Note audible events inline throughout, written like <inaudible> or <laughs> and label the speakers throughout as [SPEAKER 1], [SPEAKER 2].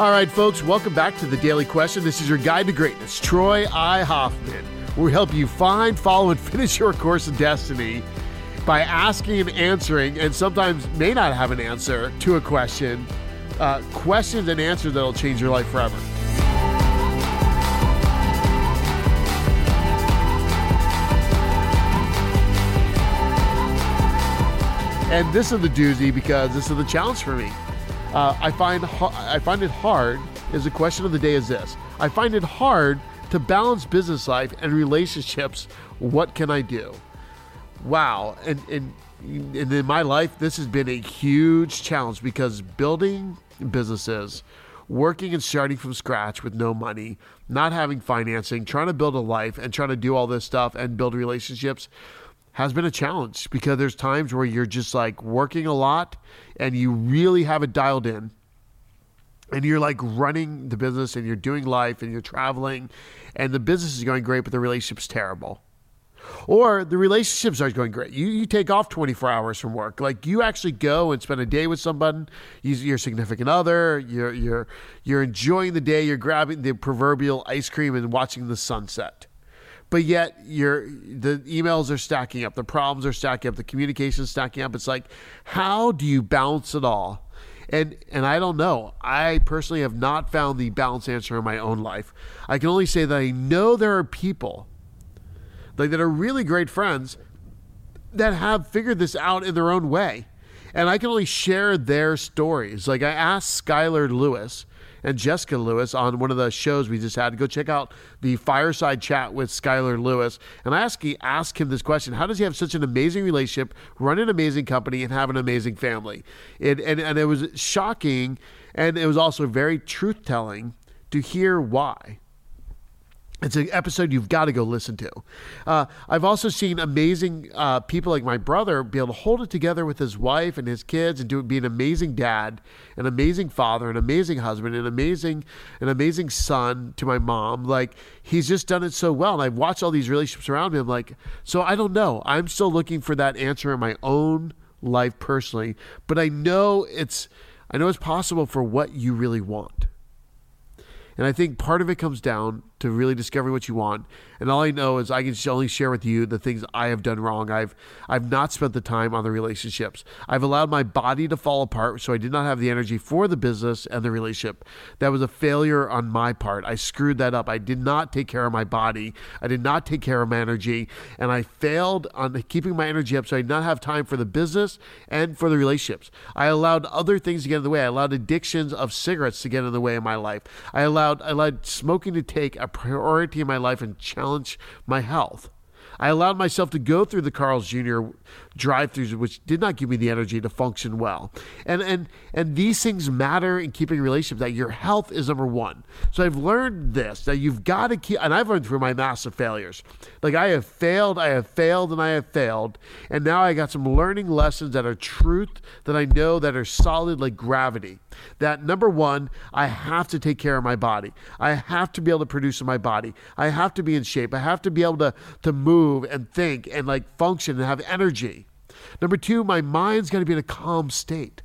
[SPEAKER 1] All right, folks, welcome back to the Daily Question. This is your guide to greatness, Troy I. Hoffman. We help you find, follow, and <laughs> finish your course of destiny by asking and answering, and sometimes may not have an answer to a question, uh, questions and answers that'll change your life forever. And this is the doozy because this is the challenge for me. Uh, I find I find it hard. Is the question of the day is this? I find it hard to balance business life and relationships. What can I do? Wow, and and, and in my life, this has been a huge challenge because building businesses, working and starting from scratch with no money, not having financing, trying to build a life, and trying to do all this stuff and build relationships has been a challenge because there's times where you're just like working a lot and you really have it dialed in. And you're like running the business and you're doing life and you're traveling and the business is going great but the relationship's terrible. Or the relationships are going great. You, you take off 24 hours from work. Like you actually go and spend a day with someone your significant other you're, you're, you're enjoying the day you're grabbing the proverbial ice cream and watching the sunset but yet your the emails are stacking up, the problems are stacking up, the communication is stacking up. It's like, how do you balance it all? And and I don't know. I personally have not found the balance answer in my own life. I can only say that I know there are people like that are really great friends that have figured this out in their own way. And I can only share their stories. Like I asked Skylar Lewis, and Jessica Lewis on one of the shows we just had. Go check out the fireside chat with Skylar Lewis. And I ask, ask him this question How does he have such an amazing relationship, run an amazing company, and have an amazing family? It, and, and it was shocking, and it was also very truth telling to hear why. It's an episode you've got to go listen to. Uh, I've also seen amazing uh, people like my brother be able to hold it together with his wife and his kids and do be an amazing dad, an amazing father, an amazing husband, an amazing an amazing son to my mom. Like he's just done it so well, and I've watched all these relationships around him. Like so, I don't know. I'm still looking for that answer in my own life personally, but I know it's I know it's possible for what you really want. And I think part of it comes down to really discovering what you want. And all I know is I can only share with you the things I have done wrong. I've I've not spent the time on the relationships. I've allowed my body to fall apart, so I did not have the energy for the business and the relationship. That was a failure on my part. I screwed that up. I did not take care of my body. I did not take care of my energy, and I failed on keeping my energy up. So I did not have time for the business and for the relationships. I allowed other things to get in the way. I allowed addictions of cigarettes to get in the way of my life. I allowed I allowed smoking to take a priority in my life and challenge my health. I allowed myself to go through the Carl's Jr. drive-throughs, which did not give me the energy to function well. And and and these things matter in keeping relationships. That your health is number one. So I've learned this that you've got to keep. And I've learned through my massive failures. Like I have failed, I have failed, and I have failed. And now I got some learning lessons that are truth that I know that are solid like gravity. That number one, I have to take care of my body. I have to be able to produce in my body. I have to be in shape. I have to be able to to move and think and like function and have energy. Number two, my mind's got to be in a calm state.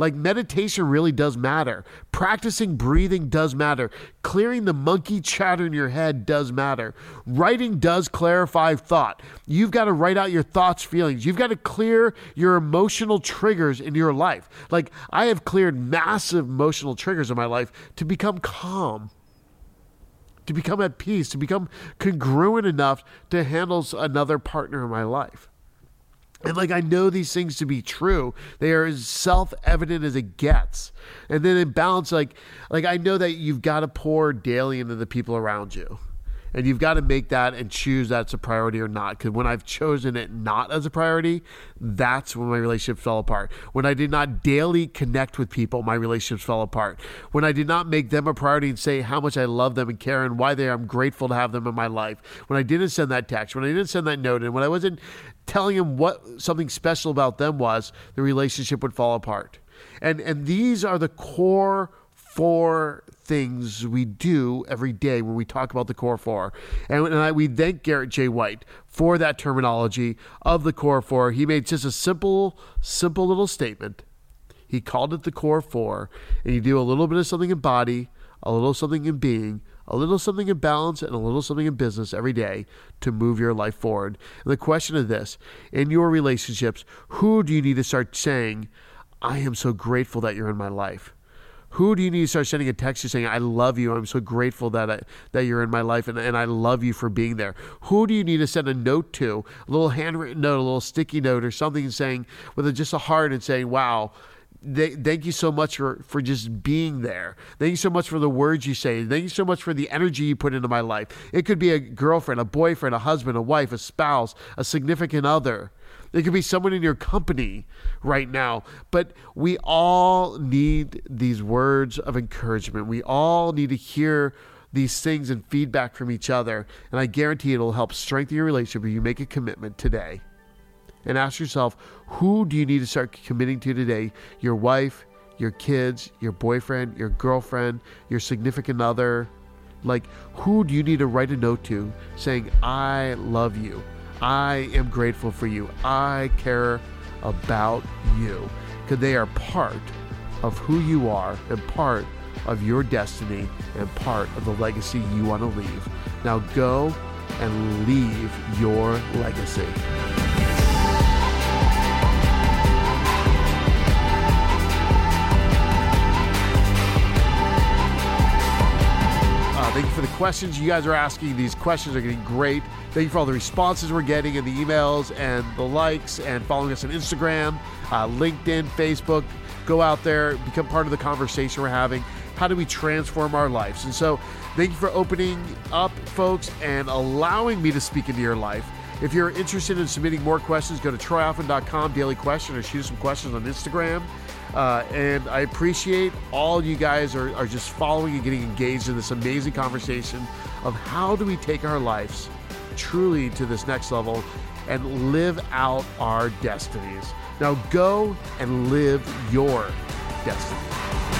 [SPEAKER 1] Like meditation really does matter. Practicing breathing does matter. Clearing the monkey chatter in your head does matter. Writing does clarify thought. You've got to write out your thoughts, feelings. You've got to clear your emotional triggers in your life. Like I have cleared massive emotional triggers in my life to become calm to become at peace, to become congruent enough to handle another partner in my life. And like I know these things to be true. They are as self-evident as it gets. And then in balance, like like I know that you've got to pour daily into the people around you. And you've got to make that and choose that's a priority or not. Because when I've chosen it not as a priority, that's when my relationship fell apart. When I did not daily connect with people, my relationships fell apart. When I did not make them a priority and say how much I love them and care and why they are, I'm grateful to have them in my life. When I didn't send that text, when I didn't send that note, and when I wasn't telling them what something special about them was, the relationship would fall apart. And and these are the core four things we do every day when we talk about the core four. And, and I, we thank Garrett J. White for that terminology of the core four. He made just a simple, simple little statement. He called it the core four, and you do a little bit of something in body, a little something in being, a little something in balance, and a little something in business every day to move your life forward. And the question is this in your relationships, who do you need to start saying, I am so grateful that you're in my life? Who do you need to start sending a text to saying, I love you. I'm so grateful that I, that you're in my life and, and I love you for being there? Who do you need to send a note to? A little handwritten note, a little sticky note or something saying with a, just a heart and saying, wow, they, thank you so much for, for just being there. Thank you so much for the words you say. Thank you so much for the energy you put into my life. It could be a girlfriend, a boyfriend, a husband, a wife, a spouse, a significant other. It could be someone in your company right now. But we all need these words of encouragement. We all need to hear these things and feedback from each other. And I guarantee it'll help strengthen your relationship if you make a commitment today. And ask yourself, who do you need to start committing to today? Your wife, your kids, your boyfriend, your girlfriend, your significant other? Like, who do you need to write a note to saying, I love you? I am grateful for you. I care about you. Because they are part of who you are and part of your destiny and part of the legacy you want to leave. Now go and leave your legacy. Questions you guys are asking. These questions are getting great. Thank you for all the responses we're getting and the emails and the likes and following us on Instagram, uh, LinkedIn, Facebook. Go out there, become part of the conversation we're having. How do we transform our lives? And so, thank you for opening up, folks, and allowing me to speak into your life. If you're interested in submitting more questions, go to troyalphen.com, daily question, or shoot some questions on Instagram. Uh, and I appreciate all you guys are, are just following and getting engaged in this amazing conversation of how do we take our lives truly to this next level and live out our destinies. Now go and live your destiny.